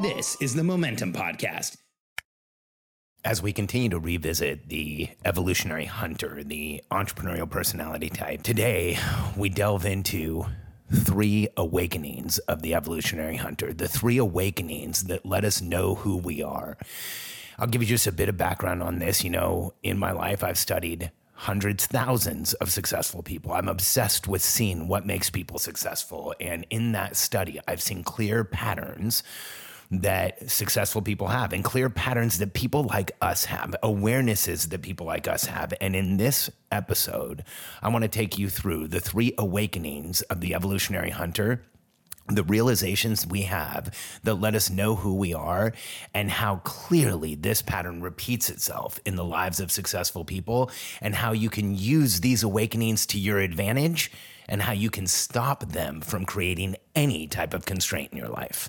This is the Momentum Podcast. As we continue to revisit the evolutionary hunter, the entrepreneurial personality type, today we delve into three awakenings of the evolutionary hunter, the three awakenings that let us know who we are. I'll give you just a bit of background on this. You know, in my life, I've studied hundreds, thousands of successful people. I'm obsessed with seeing what makes people successful. And in that study, I've seen clear patterns that successful people have and clear patterns that people like us have, awarenesses that people like us have. And in this episode, I want to take you through the three awakenings of the evolutionary hunter the realizations we have that let us know who we are and how clearly this pattern repeats itself in the lives of successful people and how you can use these awakenings to your advantage and how you can stop them from creating any type of constraint in your life.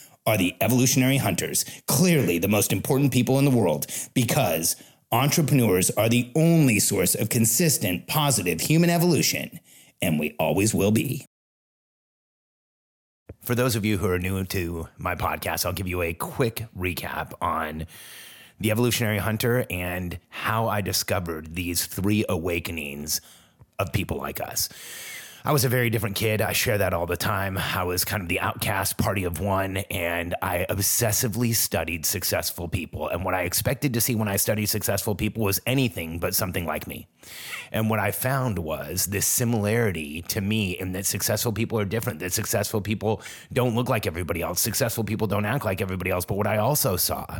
are the evolutionary hunters, clearly the most important people in the world, because entrepreneurs are the only source of consistent, positive human evolution, and we always will be. For those of you who are new to my podcast, I'll give you a quick recap on the evolutionary hunter and how I discovered these three awakenings of people like us. I was a very different kid. I share that all the time. I was kind of the outcast party of one, and I obsessively studied successful people. And what I expected to see when I studied successful people was anything but something like me. And what I found was this similarity to me in that successful people are different, that successful people don't look like everybody else, successful people don't act like everybody else. But what I also saw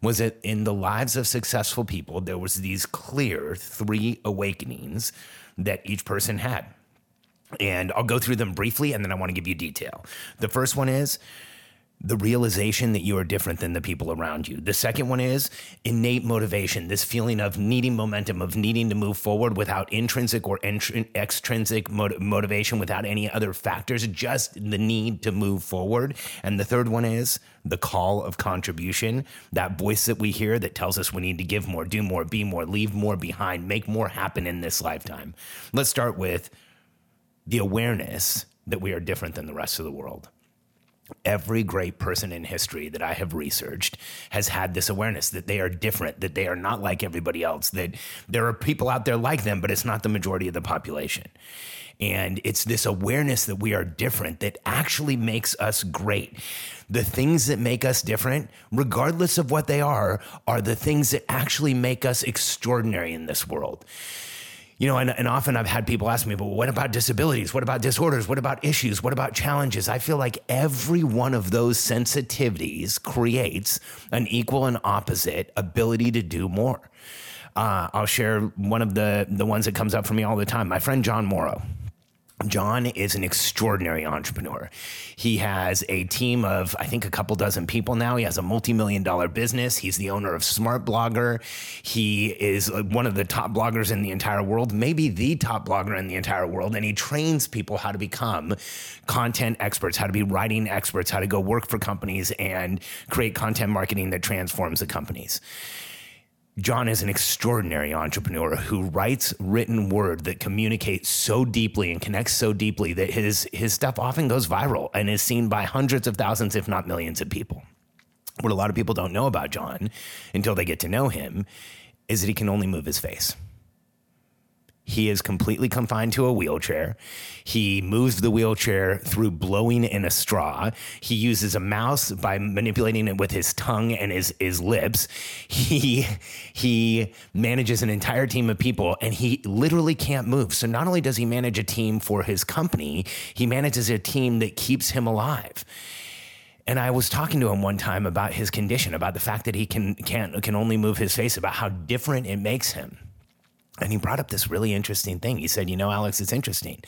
was that in the lives of successful people, there was these clear three awakenings that each person had. And I'll go through them briefly and then I want to give you detail. The first one is the realization that you are different than the people around you. The second one is innate motivation, this feeling of needing momentum, of needing to move forward without intrinsic or extrinsic mot- motivation, without any other factors, just the need to move forward. And the third one is the call of contribution, that voice that we hear that tells us we need to give more, do more, be more, leave more behind, make more happen in this lifetime. Let's start with the awareness that we are different than the rest of the world. Every great person in history that I have researched has had this awareness that they are different, that they are not like everybody else, that there are people out there like them, but it's not the majority of the population. And it's this awareness that we are different that actually makes us great. The things that make us different, regardless of what they are, are the things that actually make us extraordinary in this world you know, and, and often I've had people ask me, but what about disabilities? What about disorders? What about issues? What about challenges? I feel like every one of those sensitivities creates an equal and opposite ability to do more. Uh, I'll share one of the the ones that comes up for me all the time. My friend John Morrow. John is an extraordinary entrepreneur. He has a team of, I think, a couple dozen people now. He has a multi million dollar business. He's the owner of Smart Blogger. He is uh, one of the top bloggers in the entire world, maybe the top blogger in the entire world. And he trains people how to become content experts, how to be writing experts, how to go work for companies and create content marketing that transforms the companies. John is an extraordinary entrepreneur who writes written word that communicates so deeply and connects so deeply that his his stuff often goes viral and is seen by hundreds of thousands, if not millions, of people. What a lot of people don't know about John until they get to know him is that he can only move his face. He is completely confined to a wheelchair. He moves the wheelchair through blowing in a straw. He uses a mouse by manipulating it with his tongue and his, his lips. He he manages an entire team of people and he literally can't move. So not only does he manage a team for his company, he manages a team that keeps him alive. And I was talking to him one time about his condition, about the fact that he can can't can only move his face, about how different it makes him. And he brought up this really interesting thing. He said, You know, Alex, it's interesting.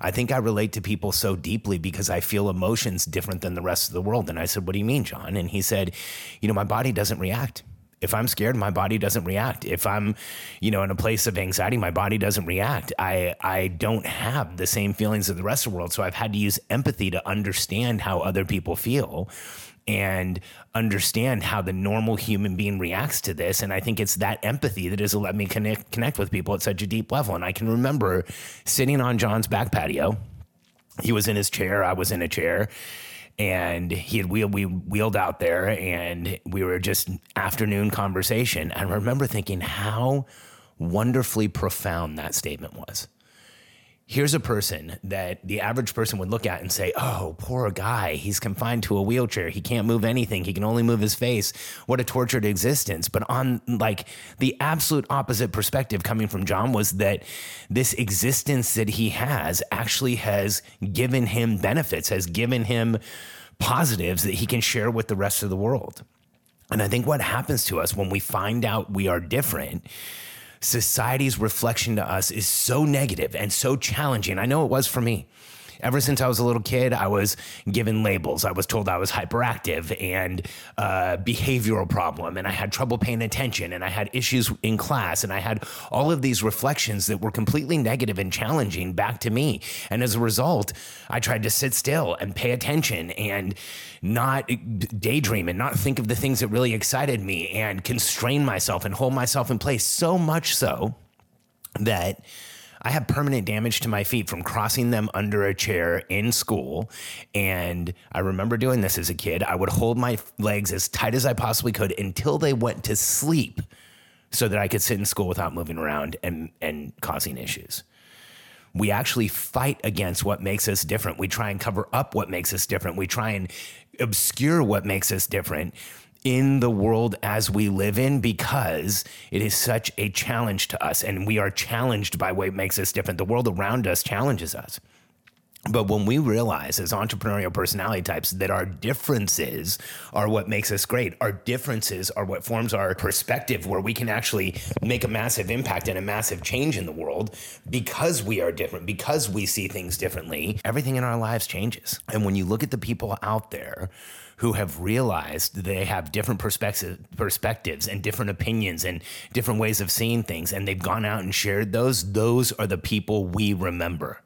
I think I relate to people so deeply because I feel emotions different than the rest of the world. And I said, What do you mean, John? And he said, You know, my body doesn't react. If I'm scared, my body doesn't react. If I'm, you know, in a place of anxiety, my body doesn't react. I I don't have the same feelings of the rest of the world. So I've had to use empathy to understand how other people feel and understand how the normal human being reacts to this. And I think it's that empathy that has let me connect connect with people at such a deep level. And I can remember sitting on John's back patio. He was in his chair, I was in a chair. And he had wheeled, we wheeled out there and we were just afternoon conversation. And I remember thinking how wonderfully profound that statement was here's a person that the average person would look at and say, Oh, poor guy. He's confined to a wheelchair. He can't move anything. He can only move his face. What a tortured existence. But on like the absolute opposite perspective coming from John was that this existence that he has actually has given him benefits, has given him positives that he can share with the rest of the world. And I think what happens to us when we find out we are different society's reflection to us is so negative and so challenging. I know it was for me. Ever since I was a little kid, I was given labels. I was told I was hyperactive and uh, behavioral problem, and I had trouble paying attention, and I had issues in class, and I had all of these reflections that were completely negative and challenging back to me. And as a result, I tried to sit still and pay attention and not daydream and not think of the things that really excited me and constrain myself and hold myself in place. So much so that I have permanent damage to my feet from crossing them under a chair in school. And I remember doing this as a kid. I would hold my legs as tight as I possibly could until they went to sleep so that I could sit in school without moving around and, and causing issues. We actually fight against what makes us different. We try and cover up what makes us different. We try and obscure what makes us different in the world as we live in because it is such a challenge to us and we are challenged by what makes us different. The world around us challenges us. But when we realize as entrepreneurial personality types that our differences are what makes us great, our differences are what forms our perspective, where we can actually make a massive impact and a massive change in the world because we are different, because we see things differently, everything in our lives changes. And when you look at the people out there who have realized they have different perspectives, perspectives and different opinions and different ways of seeing things, and they've gone out and shared those, those are the people we remember.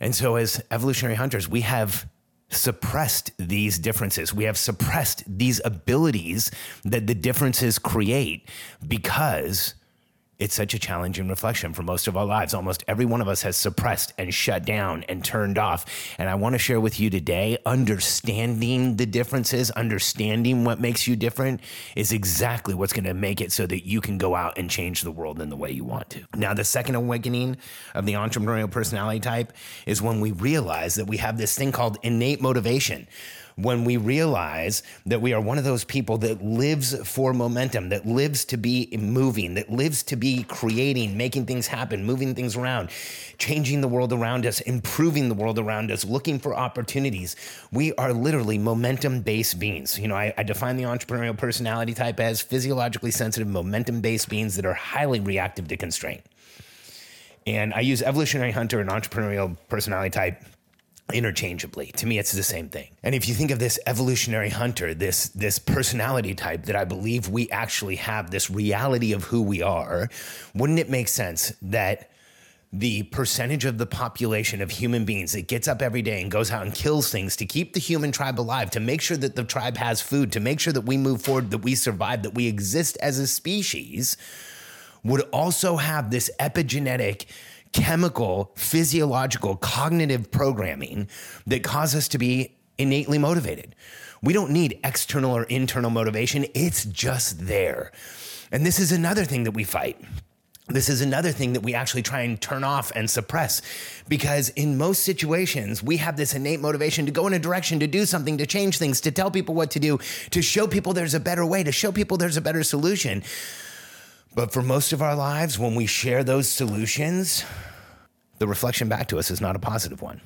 And so, as evolutionary hunters, we have suppressed these differences. We have suppressed these abilities that the differences create because it's such a challenging reflection for most of our lives. Almost every one of us has suppressed and shut down and turned off. And I want to share with you today understanding the differences, understanding what makes you different is exactly what's going to make it so that you can go out and change the world in the way you want to. Now, the second awakening of the entrepreneurial personality type is when we realize that we have this thing called innate motivation when we realize that we are one of those people that lives for momentum, that lives to be moving, that lives to be creating, making things happen, moving things around, changing the world around us, improving the world around us, looking for opportunities. We are literally momentum based beings. You know, I, I define the entrepreneurial personality type as physiologically sensitive, momentum based beings that are highly reactive to constraint. And I use evolutionary hunter and entrepreneurial personality type interchangeably. To me, it's the same thing. And if you think of this evolutionary hunter, this this personality type that I believe we actually have, this reality of who we are, wouldn't it make sense that the percentage of the population of human beings that gets up every day and goes out and kills things to keep the human tribe alive, to make sure that the tribe has food, to make sure that we move forward, that we survive, that we exist as a species, would also have this epigenetic chemical, physiological, cognitive programming that cause us to be innately motivated. We don't need external or internal motivation, it's just there. And this is another thing that we fight this is another thing that we actually try and turn off and suppress because in most situations we have this innate motivation to go in a direction to do something to change things to tell people what to do to show people there's a better way to show people there's a better solution but for most of our lives when we share those solutions the reflection back to us is not a positive one.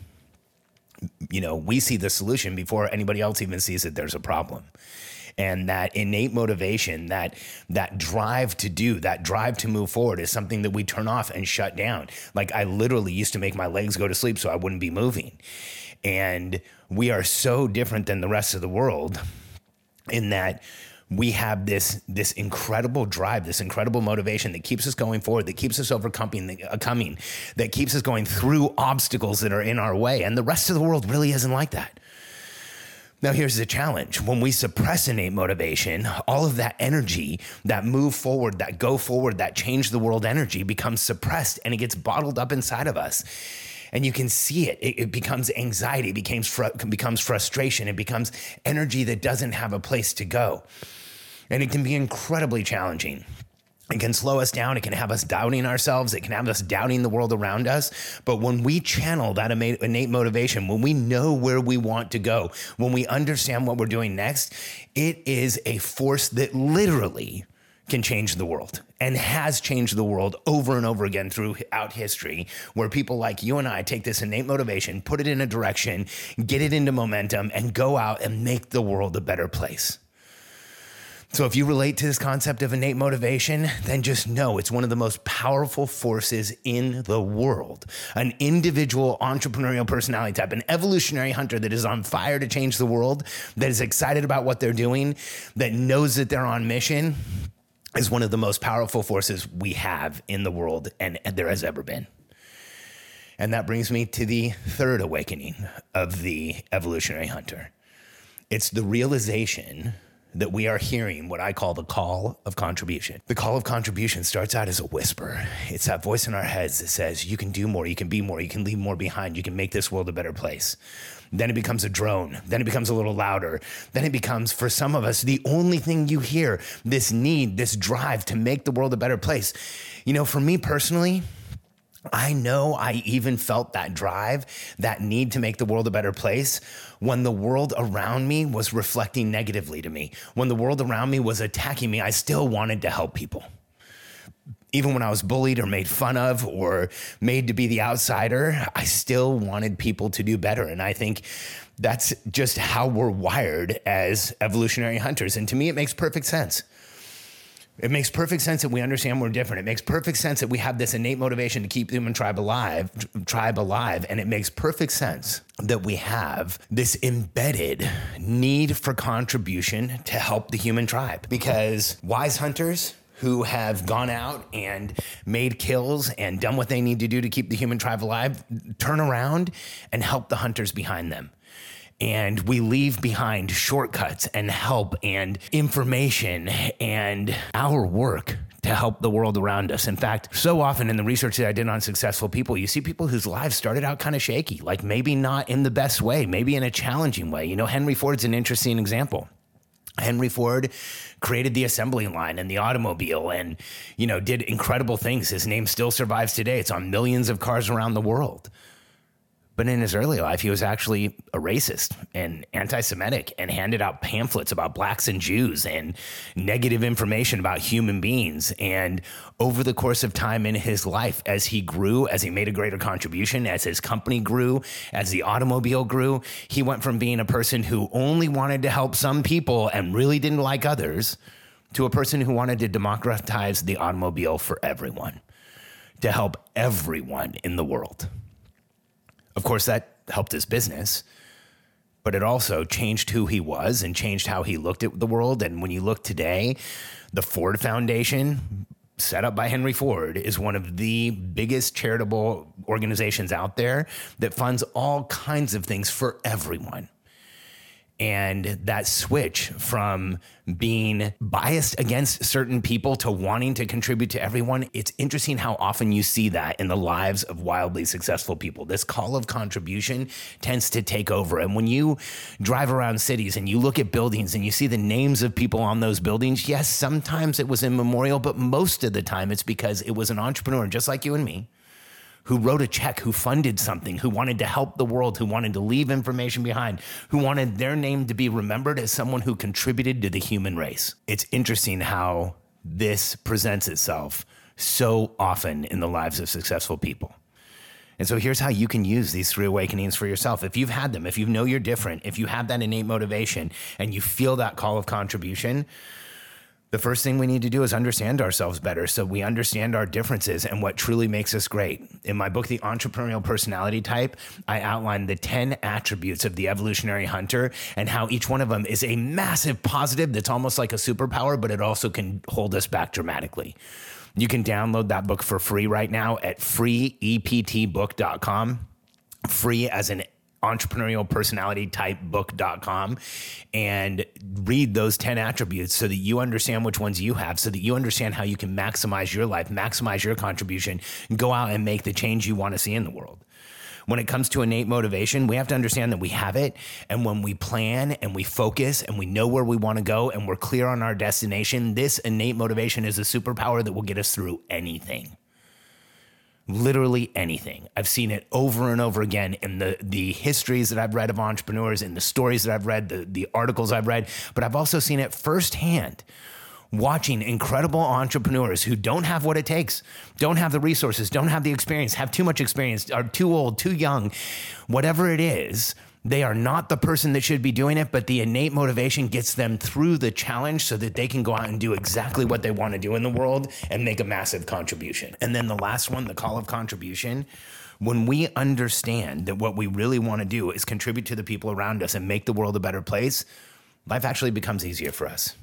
You know we see the solution before anybody else even sees that there's a problem. And that innate motivation that that drive to do that drive to move forward is something that we turn off and shut down. Like i literally used to make my legs go to sleep so i wouldn't be moving. And we are so different than the rest of the world in that we have this this incredible drive, this incredible motivation that keeps us going forward, that keeps us overcoming, uh, coming, that keeps us going through obstacles that are in our way, and the rest of the world really isn't like that. Now, here's the challenge. When we suppress innate motivation, all of that energy, that move forward, that go forward, that change the world energy becomes suppressed and it gets bottled up inside of us. And you can see it. It, it becomes anxiety, it becomes, becomes frustration, it becomes energy that doesn't have a place to go. And it can be incredibly challenging. It can slow us down. It can have us doubting ourselves. It can have us doubting the world around us. But when we channel that innate motivation, when we know where we want to go, when we understand what we're doing next, it is a force that literally can change the world and has changed the world over and over again throughout history, where people like you and I take this innate motivation, put it in a direction, get it into momentum, and go out and make the world a better place. So if you relate to this concept of innate motivation, then just know it's one of the most powerful forces in the world. An individual entrepreneurial personality type, an evolutionary hunter that is on fire to change the world, that is excited about what they're doing, that knows that they're on mission, is one of the most powerful forces we have in the world and, and there has ever been. And that brings me to the third awakening of the evolutionary hunter. It's the realization that we are hearing what I call the call of contribution. The call of contribution starts out as a whisper. It's that voice in our heads that says, You can do more, you can be more, you can leave more behind, you can make this world a better place. Then it becomes a drone. Then it becomes a little louder. Then it becomes, for some of us, the only thing you hear this need, this drive to make the world a better place. You know, for me personally, I know I even felt that drive, that need to make the world a better place when the world around me was reflecting negatively to me. When the world around me was attacking me, I still wanted to help people. Even when I was bullied or made fun of or made to be the outsider, I still wanted people to do better. And I think that's just how we're wired as evolutionary hunters. And to me, it makes perfect sense. It makes perfect sense that we understand we're different. It makes perfect sense that we have this innate motivation to keep the human tribe alive, tribe alive, and it makes perfect sense that we have this embedded need for contribution to help the human tribe. Because wise hunters who have gone out and made kills and done what they need to do to keep the human tribe alive turn around and help the hunters behind them and we leave behind shortcuts and help and information and our work to help the world around us. In fact, so often in the research that I did on successful people, you see people whose lives started out kind of shaky, like maybe not in the best way, maybe in a challenging way. You know, Henry Ford's an interesting example. Henry Ford created the assembly line and the automobile and, you know, did incredible things. His name still survives today. It's on millions of cars around the world. But in his early life, he was actually a racist and anti Semitic and handed out pamphlets about blacks and Jews and negative information about human beings. And over the course of time in his life, as he grew, as he made a greater contribution, as his company grew, as the automobile grew, he went from being a person who only wanted to help some people and really didn't like others to a person who wanted to democratize the automobile for everyone, to help everyone in the world. Of course, that helped his business, but it also changed who he was and changed how he looked at the world. And when you look today, the Ford Foundation, set up by Henry Ford, is one of the biggest charitable organizations out there that funds all kinds of things for everyone. And that switch from being biased against certain people to wanting to contribute to everyone, it's interesting how often you see that in the lives of wildly successful people. This call of contribution tends to take over. And when you drive around cities and you look at buildings and you see the names of people on those buildings, yes, sometimes it was in memorial, but most of the time it's because it was an entrepreneur just like you and me who wrote a check, who funded something, who wanted to help the world, who wanted to leave information behind, who wanted their name to be remembered as someone who contributed to the human race. It's interesting how this presents itself so often in the lives of successful people. And so here's how you can use these three awakenings for yourself. If you've had them, if you know you're different, if you have that innate motivation and you feel that call of contribution, the first thing we need to do is understand ourselves better so we understand our differences and what truly makes us great. In my book, The Entrepreneurial Personality Type, I outline the 10 attributes of the evolutionary hunter and how each one of them is a massive positive that's almost like a superpower, but it also can hold us back dramatically. You can download that book for free right now at freeeptbook.com. Free as an entrepreneurial personality type book.com and read those 10 attributes so that you understand which ones you have so that you understand how you can maximize your life maximize your contribution go out and make the change you want to see in the world when it comes to innate motivation, we have to understand that we have it. And when we plan and we focus and we know where we want to go and we're clear on our destination, this innate motivation is a superpower that will get us through anything literally anything. I've seen it over and over again in the the histories that I've read of entrepreneurs, in the stories that I've read, the the articles I've read, but I've also seen it firsthand watching incredible entrepreneurs who don't have what it takes, don't have the resources, don't have the experience, have too much experience, are too old, too young, whatever it is, they are not the person that should be doing it, but the innate motivation gets them through the challenge so that they can go out and do exactly what they want to do in the world and make a massive contribution. And then the last one, the call of contribution. When we understand that what we really want to do is contribute to the people around us and make the world a better place, life actually becomes easier for us.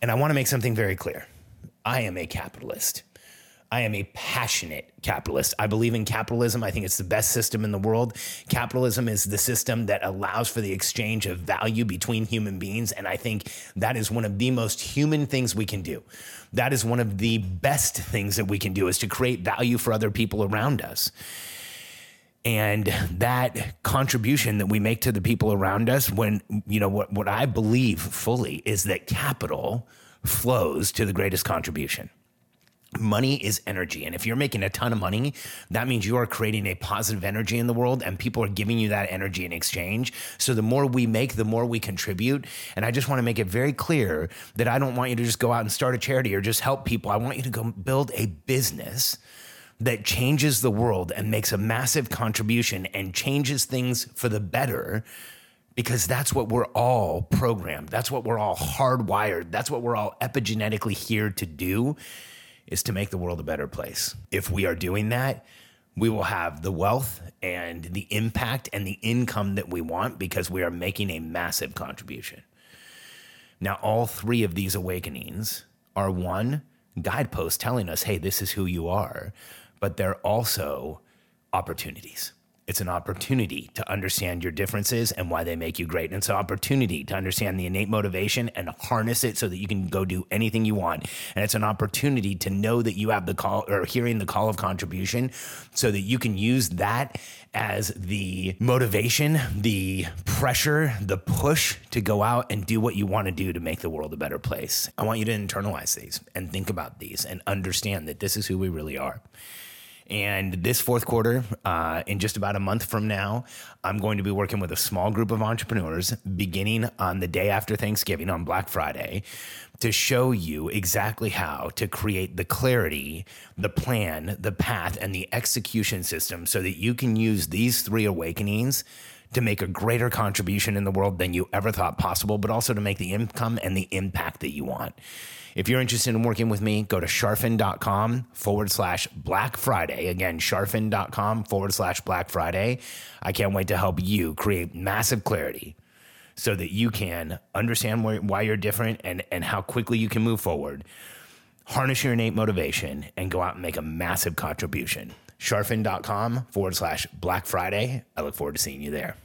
And I want to make something very clear I am a capitalist. I am a passionate capitalist. I believe in capitalism. I think it's the best system in the world. Capitalism is the system that allows for the exchange of value between human beings. And I think that is one of the most human things we can do. That is one of the best things that we can do is to create value for other people around us. And that contribution that we make to the people around us, when, you know, what, what I believe fully is that capital flows to the greatest contribution. Money is energy. And if you're making a ton of money, that means you are creating a positive energy in the world and people are giving you that energy in exchange. So the more we make, the more we contribute. And I just want to make it very clear that I don't want you to just go out and start a charity or just help people. I want you to go build a business that changes the world and makes a massive contribution and changes things for the better because that's what we're all programmed. That's what we're all hardwired. That's what we're all epigenetically here to do is to make the world a better place. If we are doing that, we will have the wealth and the impact and the income that we want because we are making a massive contribution. Now, all three of these awakenings are one guidepost telling us, hey, this is who you are, but they're also opportunities. It's an opportunity to understand your differences and why they make you great. And it's an opportunity to understand the innate motivation and harness it so that you can go do anything you want. And it's an opportunity to know that you have the call or hearing the call of contribution so that you can use that as the motivation, the pressure, the push to go out and do what you want to do to make the world a better place. I want you to internalize these and think about these and understand that this is who we really are. And this fourth quarter, uh, in just about a month from now, I'm going to be working with a small group of entrepreneurs beginning on the day after Thanksgiving on Black Friday to show you exactly how to create the clarity, the plan, the path, and the execution system so that you can use these three awakenings to make a greater contribution in the world than you ever thought possible, but also to make the income and the impact that you want. If you're interested in working with me, go to charfen.com forward slash Black Friday. Again, charfen.com forward slash Black Friday. I can't wait to help you create massive clarity so that you can understand why, you're different and, and how quickly you can move forward. Harness your innate motivation and go out and make a massive contribution. Charfen.com forward slash Black Friday. I look forward to seeing you there.